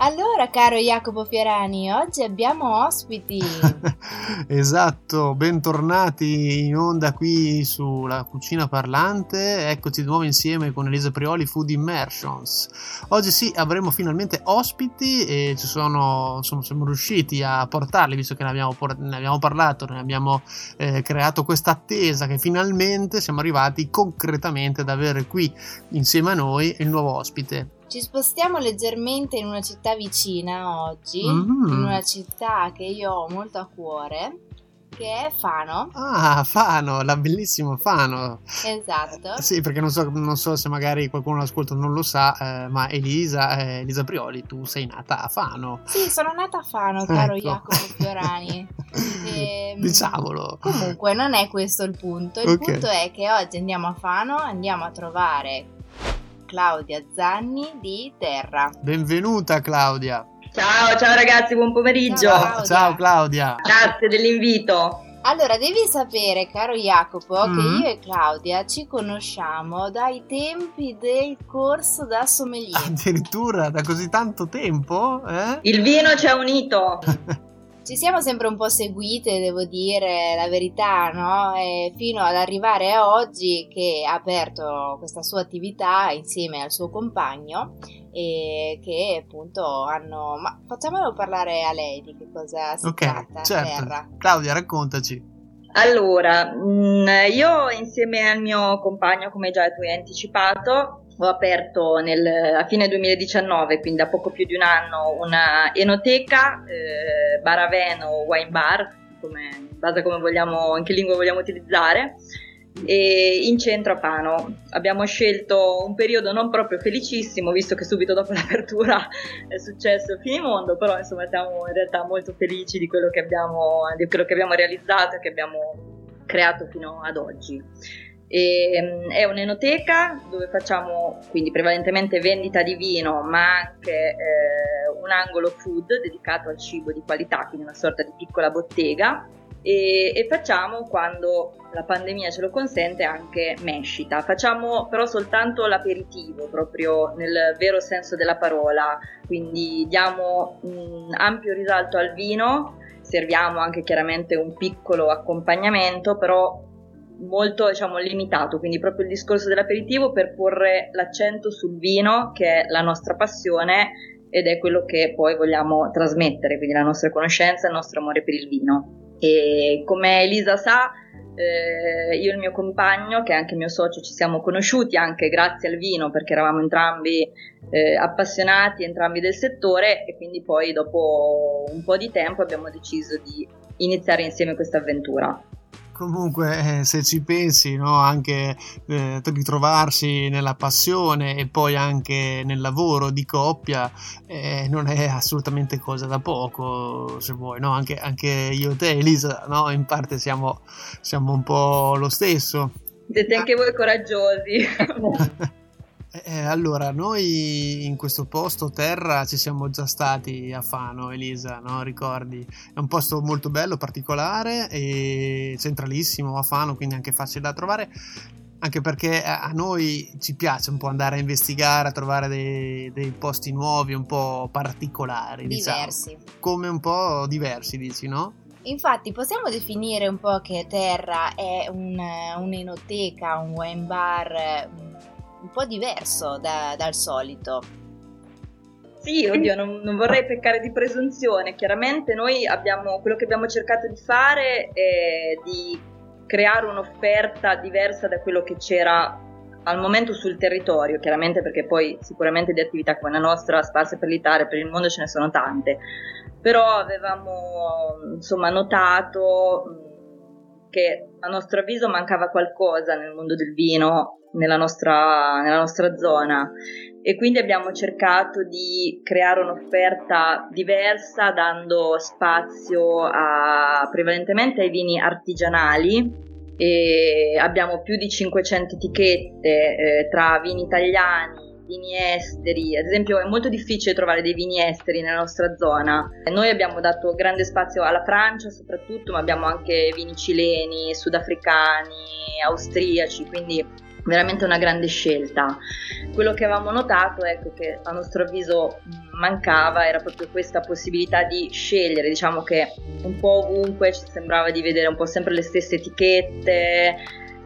Allora, caro Jacopo Fierani, oggi abbiamo ospiti. esatto, bentornati in onda qui sulla cucina parlante. Eccoci di nuovo insieme con Elisa Prioli Food Immersions. Oggi sì, avremo finalmente ospiti e ci sono, insomma, siamo riusciti a portarli, visto che ne abbiamo, ne abbiamo parlato, ne abbiamo eh, creato questa attesa che finalmente siamo arrivati concretamente ad avere qui insieme a noi il nuovo ospite. Ci spostiamo leggermente in una città vicina oggi, mm-hmm. in una città che io ho molto a cuore, che è Fano. Ah, Fano, la bellissima Fano. Esatto. Sì, perché non so, non so se magari qualcuno l'ascolta non lo sa, eh, ma Elisa, eh, Elisa Prioli, tu sei nata a Fano. Sì, sono nata a Fano, caro ecco. Jacopo Fiorani. e, ehm, Diciamolo. Comunque, non è questo il punto. Il okay. punto è che oggi andiamo a Fano, andiamo a trovare Claudia Zanni di Terra. Benvenuta Claudia. Ciao, ciao ragazzi, buon pomeriggio. Ciao Claudia. Ciao, Claudia. Grazie dell'invito. Allora, devi sapere, caro Jacopo, mm-hmm. che io e Claudia ci conosciamo dai tempi del corso da sommelier. Addirittura da così tanto tempo? Eh? Il vino ci ha unito. Ci siamo sempre un po' seguite, devo dire la verità, no? E fino ad arrivare a oggi che ha aperto questa sua attività insieme al suo compagno e che appunto hanno... Ma facciamolo parlare a lei di che cosa si okay, tratta. Certo. Terra. Claudia, raccontaci. Allora, mm, io insieme al mio compagno, come già tu hai anticipato, ho aperto nel, a fine 2019, quindi da poco più di un anno, una enoteca, eh, Baraveno Wine Bar, come, in base a come vogliamo, in che lingua vogliamo utilizzare, e in centro a Pano. Abbiamo scelto un periodo non proprio felicissimo, visto che subito dopo l'apertura è successo il finimondo, però insomma siamo in realtà molto felici di quello che abbiamo, di quello che abbiamo realizzato e che abbiamo creato fino ad oggi. E, ehm, è un'enoteca dove facciamo quindi prevalentemente vendita di vino, ma anche eh, un angolo food dedicato al cibo di qualità, quindi una sorta di piccola bottega. E, e, facciamo quando la pandemia ce lo consente anche mescita. Facciamo però soltanto l'aperitivo, proprio nel vero senso della parola, quindi diamo un ampio risalto al vino, serviamo anche chiaramente un piccolo accompagnamento, però molto diciamo, limitato, quindi proprio il discorso dell'aperitivo per porre l'accento sul vino che è la nostra passione ed è quello che poi vogliamo trasmettere, quindi la nostra conoscenza, il nostro amore per il vino. E come Elisa sa, eh, io e il mio compagno, che è anche mio socio, ci siamo conosciuti anche grazie al vino perché eravamo entrambi eh, appassionati, entrambi del settore e quindi poi dopo un po' di tempo abbiamo deciso di iniziare insieme questa avventura comunque eh, se ci pensi no, anche eh, ritrovarsi nella passione e poi anche nel lavoro di coppia eh, non è assolutamente cosa da poco se vuoi no? anche, anche, io e te Elisa no? in parte siamo, siamo un po' lo stesso siete anche voi coraggiosi Eh, allora, noi in questo posto terra ci siamo già stati a Fano, Elisa, no? Ricordi? È un posto molto bello, particolare e centralissimo a Fano, quindi anche facile da trovare. Anche perché a noi ci piace un po' andare a investigare, a trovare dei, dei posti nuovi, un po' particolari, diciamo. diversi. Diciamo. Come un po' diversi, dici, no? Infatti possiamo definire un po' che Terra è un, un'enoteca, un wine bar un po' diverso da, dal solito. Sì, oddio, non, non, vorrei peccare di presunzione. Chiaramente noi abbiamo, quello che abbiamo cercato di fare è di creare un'offerta diversa da quello che c'era al momento sul territorio, chiaramente perché poi sicuramente di attività come la nostra sparse per l'Italia e per il mondo ce ne sono tante, però avevamo insomma notato che a nostro avviso mancava qualcosa nel mondo del vino nella nostra, nella nostra zona. E quindi abbiamo cercato di creare un'offerta diversa dando spazio a, prevalentemente ai vini artigianali. Abbiamo più di 500 etichette eh, tra vini italiani, vini esteri, ad esempio è molto difficile trovare dei vini esteri nella nostra zona. Noi abbiamo dato grande spazio alla Francia soprattutto, ma abbiamo anche vini cileni, sudafricani, austriaci, quindi veramente una grande scelta. Quello che avevamo notato ecco, che a nostro avviso mancava era proprio questa possibilità di scegliere, diciamo che un po' ovunque ci sembrava di vedere un po' sempre le stesse etichette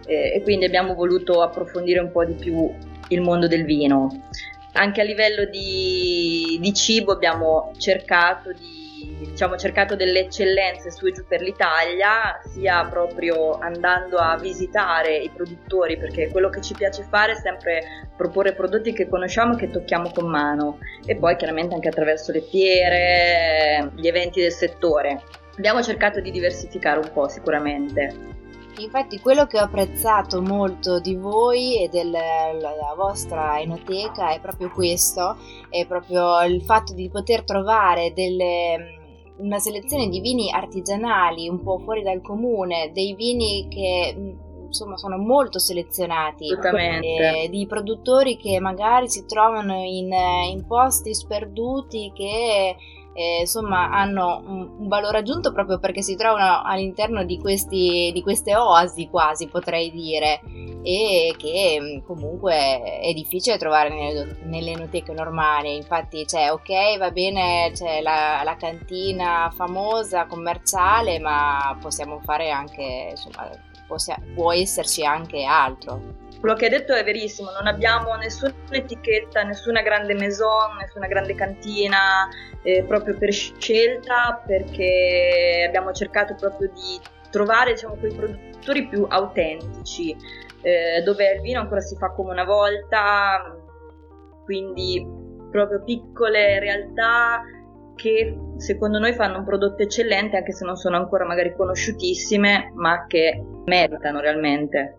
e quindi abbiamo voluto approfondire un po' di più il mondo del vino. Anche a livello di, di cibo abbiamo cercato di diciamo, cercato delle eccellenze su e giù per l'Italia, sia proprio andando a visitare i produttori, perché quello che ci piace fare è sempre proporre prodotti che conosciamo e che tocchiamo con mano, e poi chiaramente anche attraverso le fiere, gli eventi del settore. Abbiamo cercato di diversificare un po' sicuramente. Infatti quello che ho apprezzato molto di voi e della vostra enoteca è proprio questo, è proprio il fatto di poter trovare delle una selezione di vini artigianali un po' fuori dal comune, dei vini che insomma sono molto selezionati eh, di produttori che magari si trovano in, in posti sperduti che eh, insomma hanno un, un, valore aggiunto proprio perché si trovano all'interno di, questi, di queste oasi quasi potrei dire. E che mm, comunque è difficile trovare nelle, nelle enoteche normali. Infatti c'è ok va bene c'è la, la cantina famosa commerciale ma possiamo fare anche insomma possia, può esserci anche altro. Quello che hai detto è verissimo, non abbiamo nessuna etichetta, nessuna grande maison, nessuna grande cantina, eh, proprio per scelta, perché abbiamo cercato proprio di trovare diciamo, quei produttori più autentici, eh, dove il vino ancora si fa come una volta, quindi proprio piccole realtà che secondo noi fanno un prodotto eccellente anche se non sono ancora magari conosciutissime ma che meritano realmente.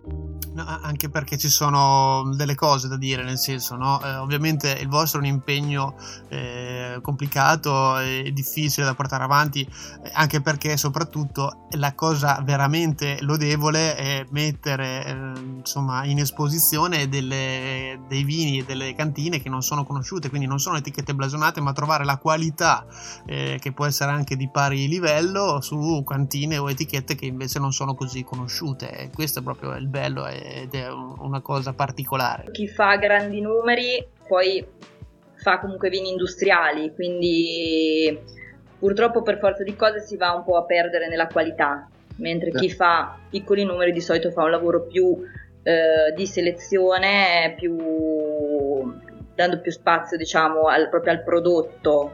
No, anche perché ci sono delle cose da dire, nel senso, no? Eh, ovviamente il vostro è un impegno eh, complicato e difficile da portare avanti, eh, anche perché soprattutto la cosa veramente lodevole è mettere eh, insomma, in esposizione delle, dei vini e delle cantine che non sono conosciute, quindi non sono etichette blasonate, ma trovare la qualità eh, che può essere anche di pari livello su cantine o etichette che invece non sono così conosciute. Questo è proprio il bello. È ed è una cosa particolare. Chi fa grandi numeri poi fa comunque vini industriali, quindi purtroppo per forza di cose si va un po' a perdere nella qualità, mentre chi fa piccoli numeri di solito fa un lavoro più eh, di selezione, più, dando più spazio diciamo al, proprio al prodotto,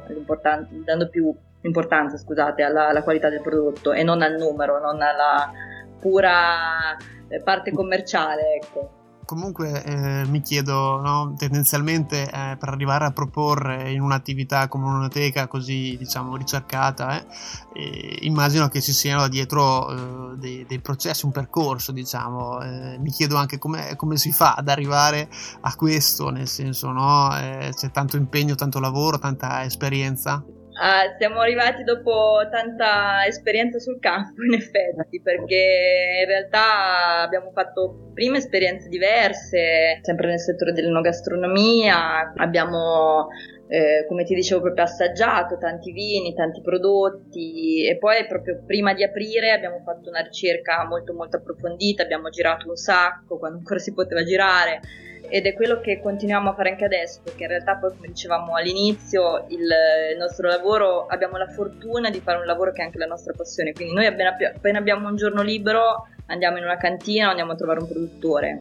dando più importanza scusate, alla, alla qualità del prodotto e non al numero, non alla pura parte commerciale, ecco. Comunque eh, mi chiedo, no, tendenzialmente eh, per arrivare a proporre in un'attività come un'onoteca così diciamo ricercata, eh, immagino che ci siano dietro eh, dei, dei, processi, un percorso, diciamo. Eh, mi chiedo anche come si fa ad arrivare a questo, nel senso, no, c'è tanto impegno, tanto lavoro, tanta esperienza. Uh, siamo arrivati dopo tanta esperienza sul campo, in effetti, perché in realtà abbiamo fatto prima esperienze diverse, sempre nel settore dell'enogastronomia, abbiamo, eh, come ti dicevo, proprio assaggiato tanti vini, tanti prodotti. E poi proprio prima di aprire abbiamo fatto una ricerca molto molto approfondita, abbiamo girato un sacco quando ancora si poteva girare ed è quello che continuiamo a fare anche adesso, perché in realtà poi come dicevamo all'inizio il, il, nostro lavoro, abbiamo la fortuna di fare un lavoro che è anche la nostra passione, quindi noi appena, appena abbiamo un giorno libero andiamo in una cantina andiamo a trovare un produttore.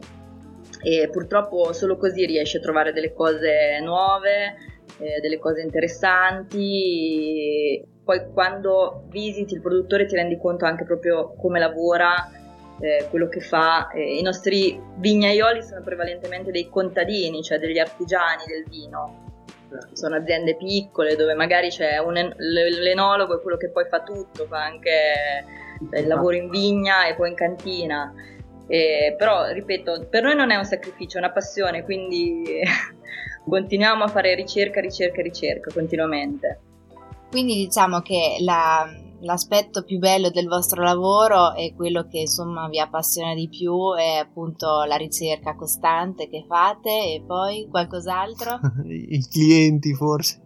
E purtroppo solo così riesci a trovare delle cose nuove, eh, delle cose interessanti, poi quando visiti il produttore ti rendi conto anche proprio come lavora eh, quello che fa. Eh, I nostri vignaioli sono prevalentemente dei contadini, cioè degli artigiani del vino. Sono aziende piccole dove magari c'è un en- l'enologo è quello che poi fa tutto, fa anche eh, il lavoro in vigna e poi in cantina. Eh, però, ripeto, per noi non è un sacrificio, è una passione, quindi continuiamo a fare ricerca, ricerca, ricerca continuamente. Quindi diciamo che la, l'aspetto più bello del vostro lavoro e quello che insomma vi appassiona di più è appunto la ricerca costante che fate e poi qualcos'altro? I clienti forse.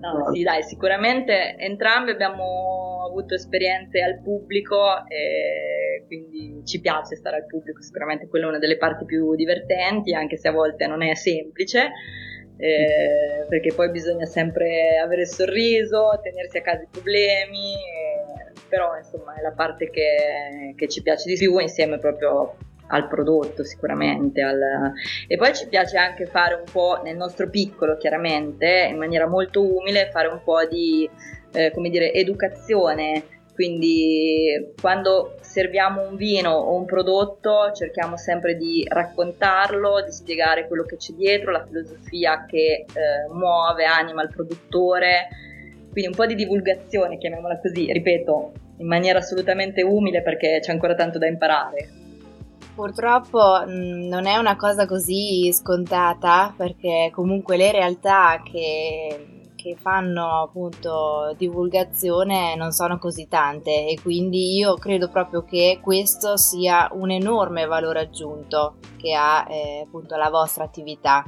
No, sì, dai, sicuramente entrambi abbiamo avuto esperienze al pubblico e quindi ci piace stare al pubblico, sicuramente quella è una delle parti più divertenti, anche se a volte non è semplice. Eh, perché poi bisogna sempre avere il sorriso, tenersi a casa i problemi, eh, però insomma è la parte che, che ci piace di più insieme proprio al prodotto sicuramente al... e poi ci piace anche fare un po' nel nostro piccolo chiaramente in maniera molto umile fare un po' di eh, come dire educazione quindi quando serviamo un vino o un prodotto cerchiamo sempre di raccontarlo, di spiegare quello che c'è dietro, la filosofia che eh, muove, anima il produttore, quindi un po' di divulgazione, chiamiamola così, ripeto, in maniera assolutamente umile perché c'è ancora tanto da imparare. Purtroppo mh, non è una cosa così scontata perché comunque le realtà che che fanno appunto divulgazione non sono così tante e quindi io credo proprio che questo sia un enorme valore aggiunto che ha eh, appunto la vostra attività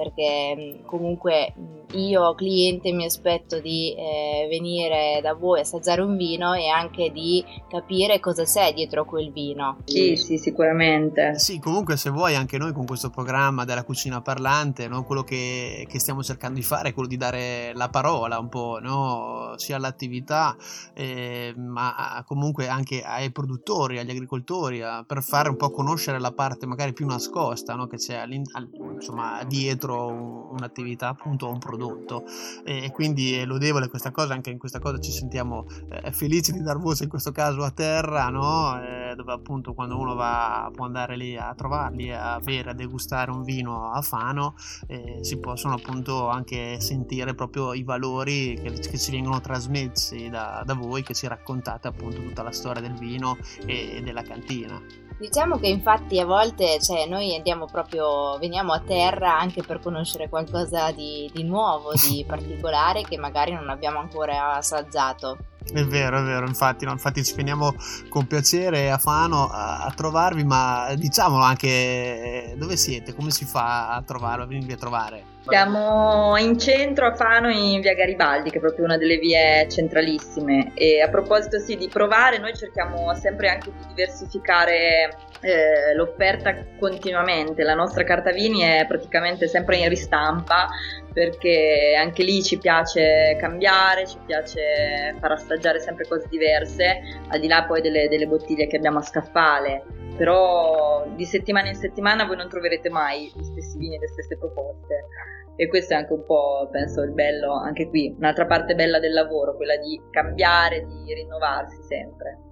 perché comunque io cliente mi aspetto di eh, venire da voi a assaggiare un vino e anche di capire cosa c'è dietro quel vino. Sì, sì, sicuramente. Sì, comunque se vuoi anche noi con questo programma della cucina parlante, no, quello che, che, stiamo cercando di fare è quello di dare la parola un po', no, sia all'attività, eh, ma comunque anche ai produttori, agli agricoltori, a, per fare un po' conoscere la parte magari più nascosta no, che c'è insomma, dietro un'attività, appunto un prodotto prodotto e quindi è lodevole questa cosa, anche in questa cosa ci sentiamo eh, felici di dar voce in questo caso a terra, no? eh, dove appunto quando uno va può andare lì a trovarli, a bere, a degustare un vino a Fano, eh, si possono appunto anche sentire proprio i valori che, che ci vengono trasmessi da, da voi, che ci raccontate appunto tutta la storia del vino e della cantina. Diciamo che infatti a volte cioè, noi andiamo proprio, veniamo a terra anche per conoscere qualcosa di, di nuovo, di particolare che magari non abbiamo ancora assaggiato. È vero, è vero, infatti, no? infatti ci veniamo con piacere a Fano a, a, trovarvi, ma diciamolo anche eh, dove siete, come si fa a trovarvi, a venirvi a trovare? Siamo in centro a Fano in via Garibaldi, che è proprio una delle vie centralissime. E a proposito sì, di provare, noi cerchiamo sempre anche di diversificare eh, l'offerta continuamente. La nostra carta vini è praticamente sempre in ristampa perché anche lì ci piace cambiare, ci piace far assaggiare sempre cose diverse, al di là poi delle, delle bottiglie che abbiamo a scaffale. Però di settimana in settimana voi non troverete mai gli stessi vini e le stesse proposte e questo è anche un po', penso, il bello anche qui, un'altra parte bella del lavoro, quella di cambiare, di rinnovarsi sempre.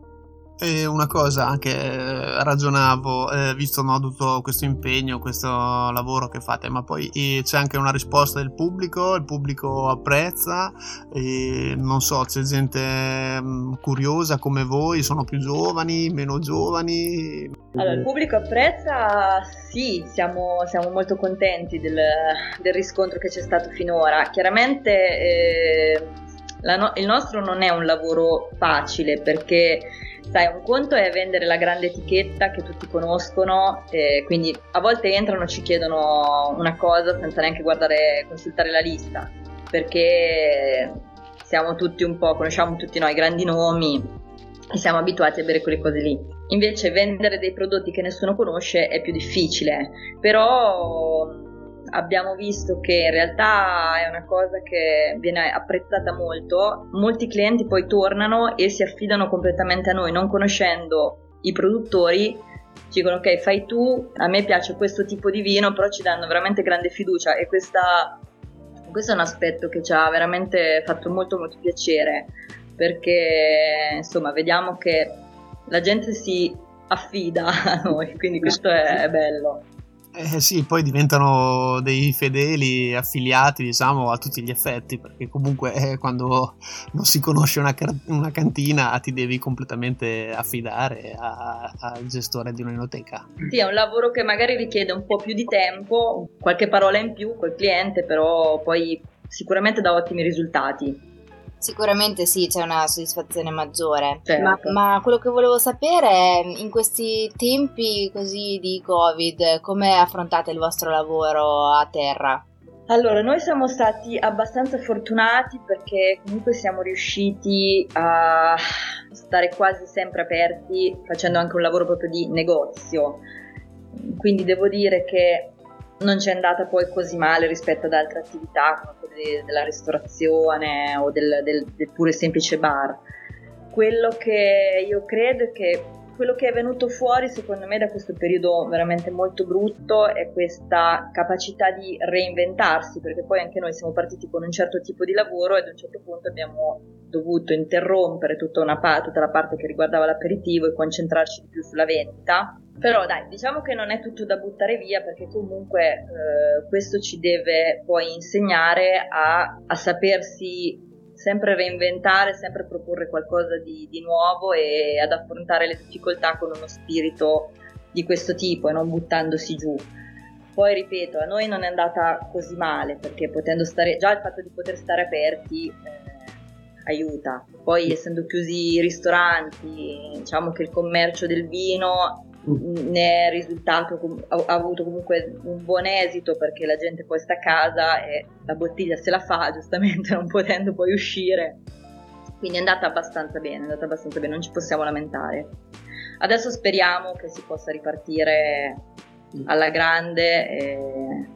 E una cosa anche eh, ragionavo, eh, visto no, tutto questo impegno, questo lavoro che fate, ma poi eh, c'è anche una risposta del pubblico, il pubblico apprezza, non so, c'è gente mh, mm, curiosa come voi, sono più giovani, meno giovani? Allora, il pubblico apprezza, sì, siamo, siamo molto contenti del, del, riscontro che c'è stato finora. Chiaramente eh, no, il nostro non è un lavoro facile perché Sai, un conto è vendere la grande etichetta che tutti conoscono, eh, quindi a volte entrano e ci chiedono una cosa senza neanche guardare, consultare la lista, perché siamo tutti un po', conosciamo tutti noi i grandi nomi e siamo abituati a bere quelle cose lì. Invece vendere dei prodotti che nessuno conosce è più difficile, però abbiamo visto che in realtà è una cosa che viene apprezzata molto, molti clienti poi tornano e si affidano completamente a noi, non conoscendo i produttori, dicono ok fai tu, a me piace questo tipo di vino, però ci danno veramente grande fiducia e questa, questo è un aspetto che ci ha veramente fatto molto molto piacere perché insomma vediamo che la gente si affida a noi, quindi questo è bello. Eh sì, poi diventano dei fedeli affiliati, diciamo, a tutti gli effetti, perché comunque eh, quando non si conosce una, una, cantina ti devi completamente affidare al gestore di un'enoteca. Sì, è un lavoro che magari richiede un po' più di tempo, qualche parola in più col cliente, però poi sicuramente dà ottimi risultati. Sicuramente sì, c'è una soddisfazione maggiore. Certo. Ma, ma, quello che volevo sapere è, in questi tempi così di Covid, come affrontate il vostro lavoro a terra? Allora, noi siamo stati abbastanza fortunati perché comunque siamo riusciti a stare quasi sempre aperti facendo anche un lavoro proprio di negozio. Quindi devo dire che non ci è andata poi così male rispetto ad altre attività come quelle della ristorazione o del, del, del pure semplice bar. Quello che io credo è che quello che è venuto fuori secondo me da questo periodo veramente molto brutto è questa capacità di reinventarsi, perché poi anche noi siamo partiti con un certo tipo di lavoro e ad un certo punto abbiamo dovuto interrompere tutta, una, tutta la parte che riguardava l'aperitivo e concentrarci di più sulla vendita. Però dai, diciamo che non è tutto da buttare via perché comunque eh, questo ci deve poi insegnare a, a sapersi sempre reinventare, sempre proporre qualcosa di, di, nuovo e ad affrontare le difficoltà con uno spirito di questo tipo e non buttandosi giù. Poi ripeto, a noi non è andata così male perché potendo stare, già il fatto di poter stare aperti eh, aiuta. Poi essendo chiusi i ristoranti, diciamo che il commercio del vino ne è risultato, ha, avuto comunque un buon esito perché la gente poi sta a casa e la bottiglia se la fa, giustamente non potendo poi uscire. Quindi è andata abbastanza bene, è andata abbastanza bene, non ci possiamo lamentare. Adesso speriamo che si possa ripartire alla grande. E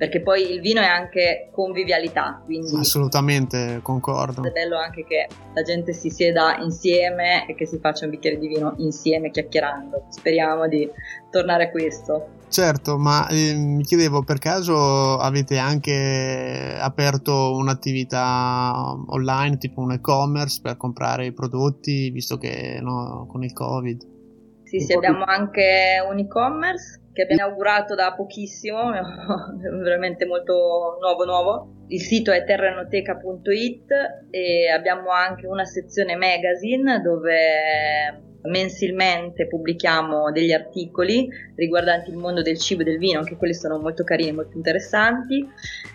perché poi il vino è anche convivialità. Quindi Assolutamente, concordo. È bello anche che la gente si sieda insieme e che si faccia un bicchiere di vino insieme chiacchierando. Speriamo di tornare a questo. Certo, ma eh, mi chiedevo per caso avete anche aperto un'attività online, tipo un e-commerce per comprare i prodotti, visto che no, con il Covid? Sì, sì, abbiamo anche un e-commerce che abbiamo inaugurato da pochissimo, veramente molto nuovo nuovo. Il sito è terranoteca.it e abbiamo anche una sezione magazine dove mensilmente pubblichiamo degli articoli riguardanti il mondo del cibo e del vino, anche quelli sono molto carini, molto interessanti.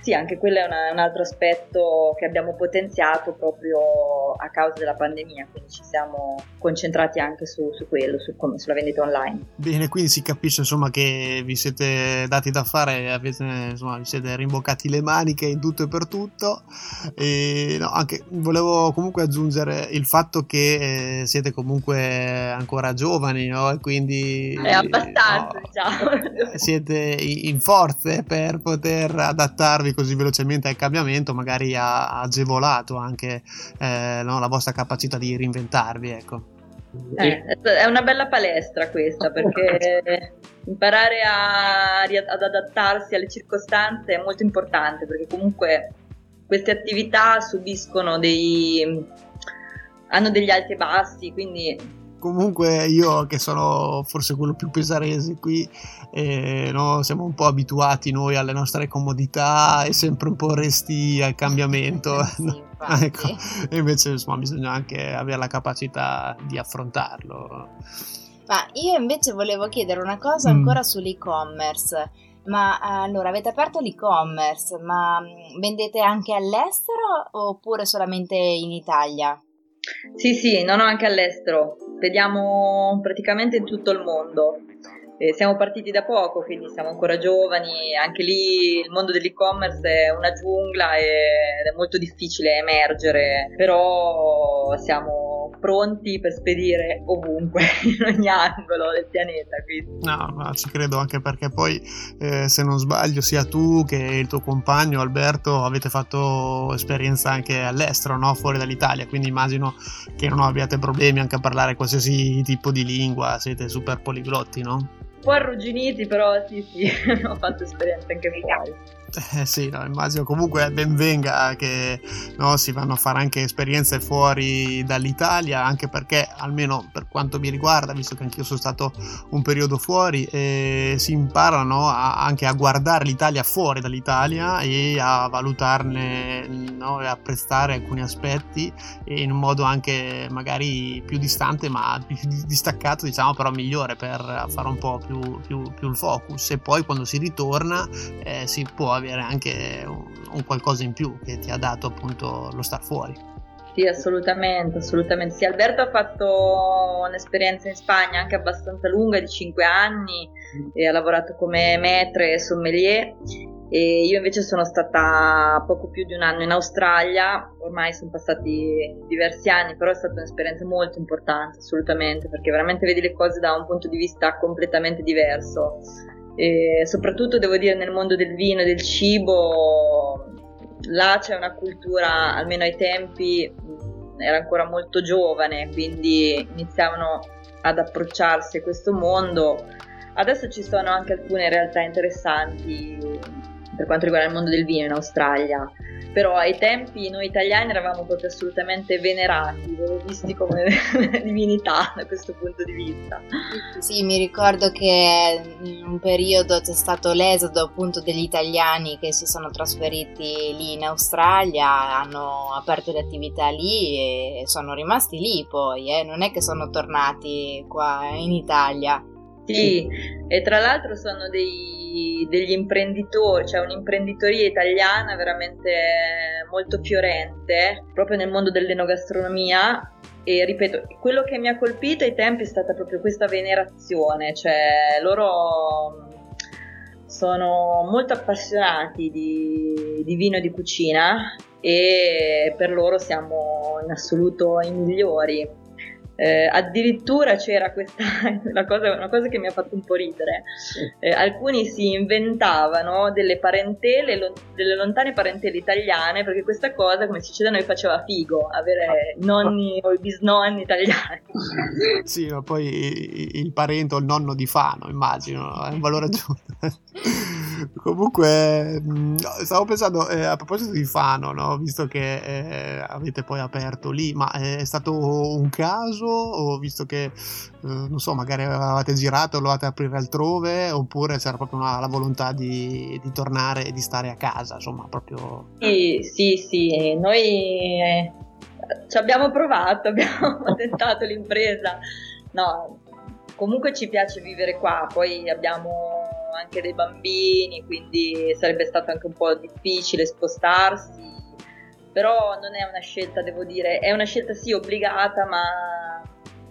Sì, anche quello è una, un altro aspetto che abbiamo potenziato proprio a causa della pandemia, quindi ci siamo concentrati anche su, su quello, su, sulla vendita online. Bene, quindi si capisce insomma che vi siete dati da fare, avete, insomma, vi siete rimboccati le maniche in tutto e per tutto. E, no, anche, volevo comunque aggiungere il fatto che eh, siete comunque ancora giovani, no? E quindi... È abbastanza, no, diciamo. Siete in forze per poter adattarvi così velocemente al cambiamento, magari ha agevolato anche eh, no, la vostra capacità di reinventarvi, ecco. Eh, è una bella palestra questa perché imparare a, ad adattarsi alle circostanze è molto importante perché comunque queste attività subiscono dei hanno degli alti e bassi quindi comunque io che sono forse quello più pesarese qui, eh, no, siamo un po' abituati noi alle nostre comodità e sempre un po' resti al cambiamento. Eh sì, ecco. E invece insomma, bisogna anche avere la capacità di affrontarlo. Ma io invece volevo chiedere una cosa mm. ancora sull'e-commerce. Ma allora avete aperto l'e-commerce, ma mm, vendete anche all'estero oppure solamente in Italia? Sì, sì, non ho anche all'estero. Vediamo praticamente in tutto il mondo. Eh, siamo partiti da poco, quindi siamo ancora giovani, anche lì il mondo dell'e-commerce è una giungla ed è molto difficile emergere, però siamo pronti per spedire ovunque, in ogni angolo del pianeta. Quindi. No, ma ci credo anche perché poi, eh, se non sbaglio, sia tu che il tuo compagno Alberto avete fatto esperienza anche all'estero, no? fuori dall'Italia, quindi immagino che non abbiate problemi anche a parlare qualsiasi tipo di lingua, siete super poliglotti, no? po' arrugginiti, però sì, sì, ho fatto esperienza anche fuori. Eh sì, no, immagino comunque ben venga che no, si vanno a fare anche esperienze fuori dall'Italia, anche perché almeno per quanto mi riguarda, visto che anch'io sono stato un periodo fuori, eh, si imparano a, anche a guardare l'Italia fuori dall'Italia e a valutarne no, e apprezzare alcuni aspetti in un modo anche magari più distante ma più distaccato, diciamo, però migliore per fare un po' più, più, più il focus. E poi quando si ritorna eh, si può avere anche un, un, qualcosa in più che ti ha dato appunto lo star fuori. Sì, assolutamente, assolutamente. Sì, Alberto ha fatto un'esperienza in Spagna anche abbastanza lunga, di 5 anni, ha lavorato come maître e sommelier. E io invece sono stata poco più di un anno in Australia, ormai sono passati diversi anni, però è stata un'esperienza molto importante, assolutamente, perché veramente vedi le cose da un punto di vista completamente diverso. E soprattutto devo dire nel mondo del vino e del cibo là c'è una cultura, almeno ai tempi, era ancora molto giovane, quindi iniziavano ad approcciarsi a questo mondo. Adesso ci sono anche alcune realtà interessanti per quanto riguarda il mondo del vino in Australia però ai tempi noi italiani eravamo proprio assolutamente venerati, visti come divinità da questo punto di vista. Sì, mi ricordo che in un periodo c'è stato l'esodo appunto degli italiani che si sono trasferiti lì in Australia, hanno aperto le attività lì e sono rimasti lì poi, eh? non è che sono tornati qua in Italia. Sì, e tra l'altro sono dei, degli imprenditori, cioè un'imprenditoria italiana veramente molto fiorente, proprio nel mondo dell'enogastronomia. E ripeto, quello che mi ha colpito ai tempi è stata proprio questa venerazione, cioè loro sono molto appassionati di, di vino e di cucina e per loro siamo in assoluto i migliori eh, addirittura c'era questa una cosa, una cosa, che mi ha fatto un po' ridere. Eh, alcuni si inventavano delle parentele, lo, delle lontane parentele italiane, perché questa cosa, come si dice da noi, faceva figo, avere i nonni o bisnonni italiani. Sì, ma poi il parente o il nonno di Fano, immagino, è un valore aggiunto. Comunque, mm, stavo pensando eh, a proposito di Fano, no? visto che eh, avete poi aperto lì, ma è stato un caso o visto che, eh, non so, magari avevate girato e lo avete aprire altrove, oppure c'era proprio una, la volontà di, di, tornare e di stare a casa, insomma, proprio... Sì, sì, sì, noi eh, ci abbiamo provato, abbiamo tentato l'impresa, no, comunque ci piace vivere qua, poi abbiamo anche dei bambini, quindi sarebbe stato anche un po' difficile spostarsi, però non è una scelta, devo dire, è una scelta sì obbligata, ma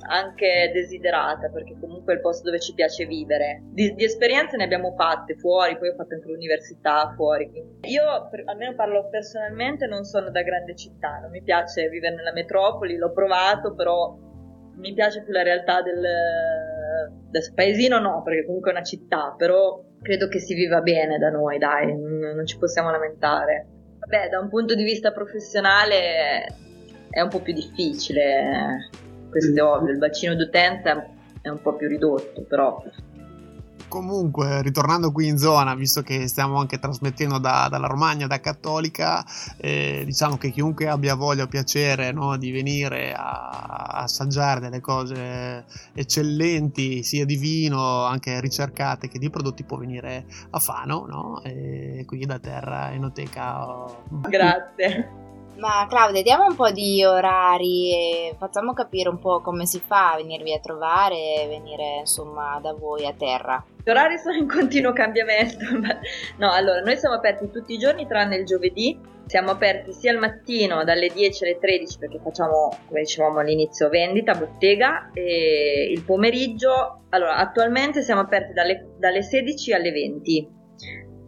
anche desiderata, perché comunque è il posto dove ci piace vivere. Di, di esperienze ne abbiamo fatte fuori, poi ho fatto anche l'università fuori. Io, per, almeno parlo personalmente, non sono da grande città, non mi piace vivere nella metropoli, l'ho provato, però mi piace più la realtà del, del paesino no, perché comunque è una città, però credo che si viva bene da noi, dai, non ci possiamo lamentare. Vabbè, da un punto di vista professionale è un po' più difficile, questo è ovvio, il bacino d'utenza è un po' più ridotto, però comunque, ritornando qui in zona, visto che stiamo anche trasmettendo da, dalla Romagna, da Cattolica, eh, diciamo che chiunque abbia voglia o piacere no, di venire a, assaggiare delle cose eccellenti, sia di vino, anche ricercate, che di prodotti, può venire a Fano, no? E qui da terra, enoteca. Grazie. Ma Claudia, diamo un po' di orari e facciamo capire un po' come si fa a venirvi a trovare e venire insomma da voi a terra. Gli orari sono in continuo cambiamento. no, allora, noi siamo aperti tutti i giorni tranne il giovedì. Siamo aperti sia al mattino dalle 10 alle 13 perché facciamo, come dicevamo all'inizio, vendita, bottega e il pomeriggio. Allora, attualmente siamo aperti dalle, dalle 16 alle 20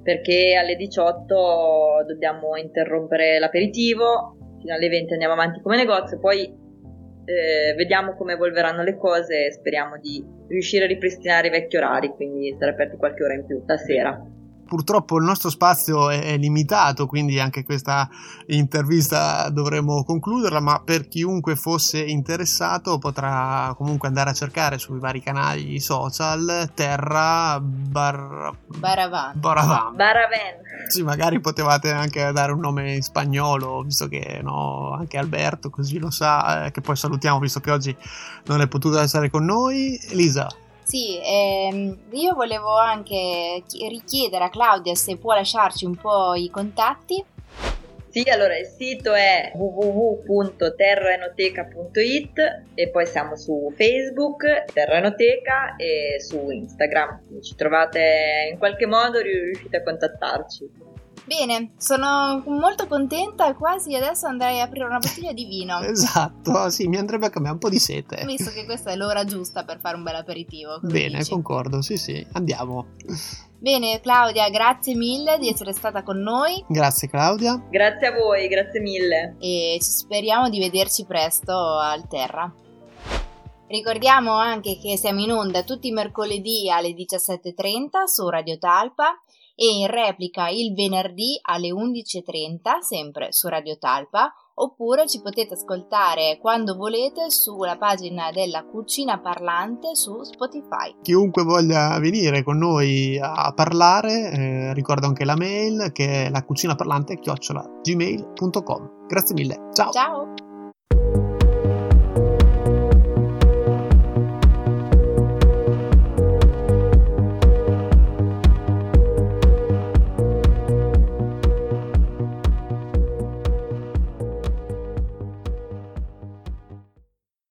perché alle 18 dobbiamo interrompere l'aperitivo, fino alle 20 andiamo avanti come negozio, poi eh, vediamo come evolveranno le cose e speriamo di riuscire a ripristinare i vecchi orari, quindi stare aperti qualche ora in più la sera purtroppo il nostro spazio è, è, limitato, quindi anche questa intervista dovremo concluderla, ma per chiunque fosse interessato potrà comunque andare a cercare sui vari canali social Terra Bar... Baravan. Baravan. Baravan. Sì, magari potevate anche dare un nome in spagnolo, visto che no, anche Alberto così lo sa, eh, che poi salutiamo visto che oggi non è potuto essere con noi. Elisa. Sì, ehm, io volevo anche richiedere a Claudia se può lasciarci un po' i contatti. Sì, allora il sito è www.terraenoteca.it e poi siamo su Facebook, Terraenoteca e su Instagram. Ci trovate in qualche modo, riuscite a contattarci. Bene, sono molto contenta, quasi adesso andrei a aprire una bottiglia di vino. esatto, sì, mi andrebbe a cambiare un po' di sete. Visto che questa è l'ora giusta per fare un bel aperitivo. Bene, dici? concordo, sì sì, andiamo. Bene, Claudia, grazie mille di essere stata con noi. Grazie Claudia. Grazie a voi, grazie mille. E speriamo di vederci presto al Terra. Ricordiamo anche che siamo in onda tutti i mercoledì alle 17.30 su Radio Talpa e in replica il venerdì alle 11.30 sempre su Radio Talpa oppure ci potete ascoltare quando volete sulla pagina della Cucina Parlante su Spotify. Chiunque voglia venire con noi a parlare, eh, ricordo anche la mail che è la cucinaparlante chiocciola gmail.com. Grazie mille, ciao! Ciao!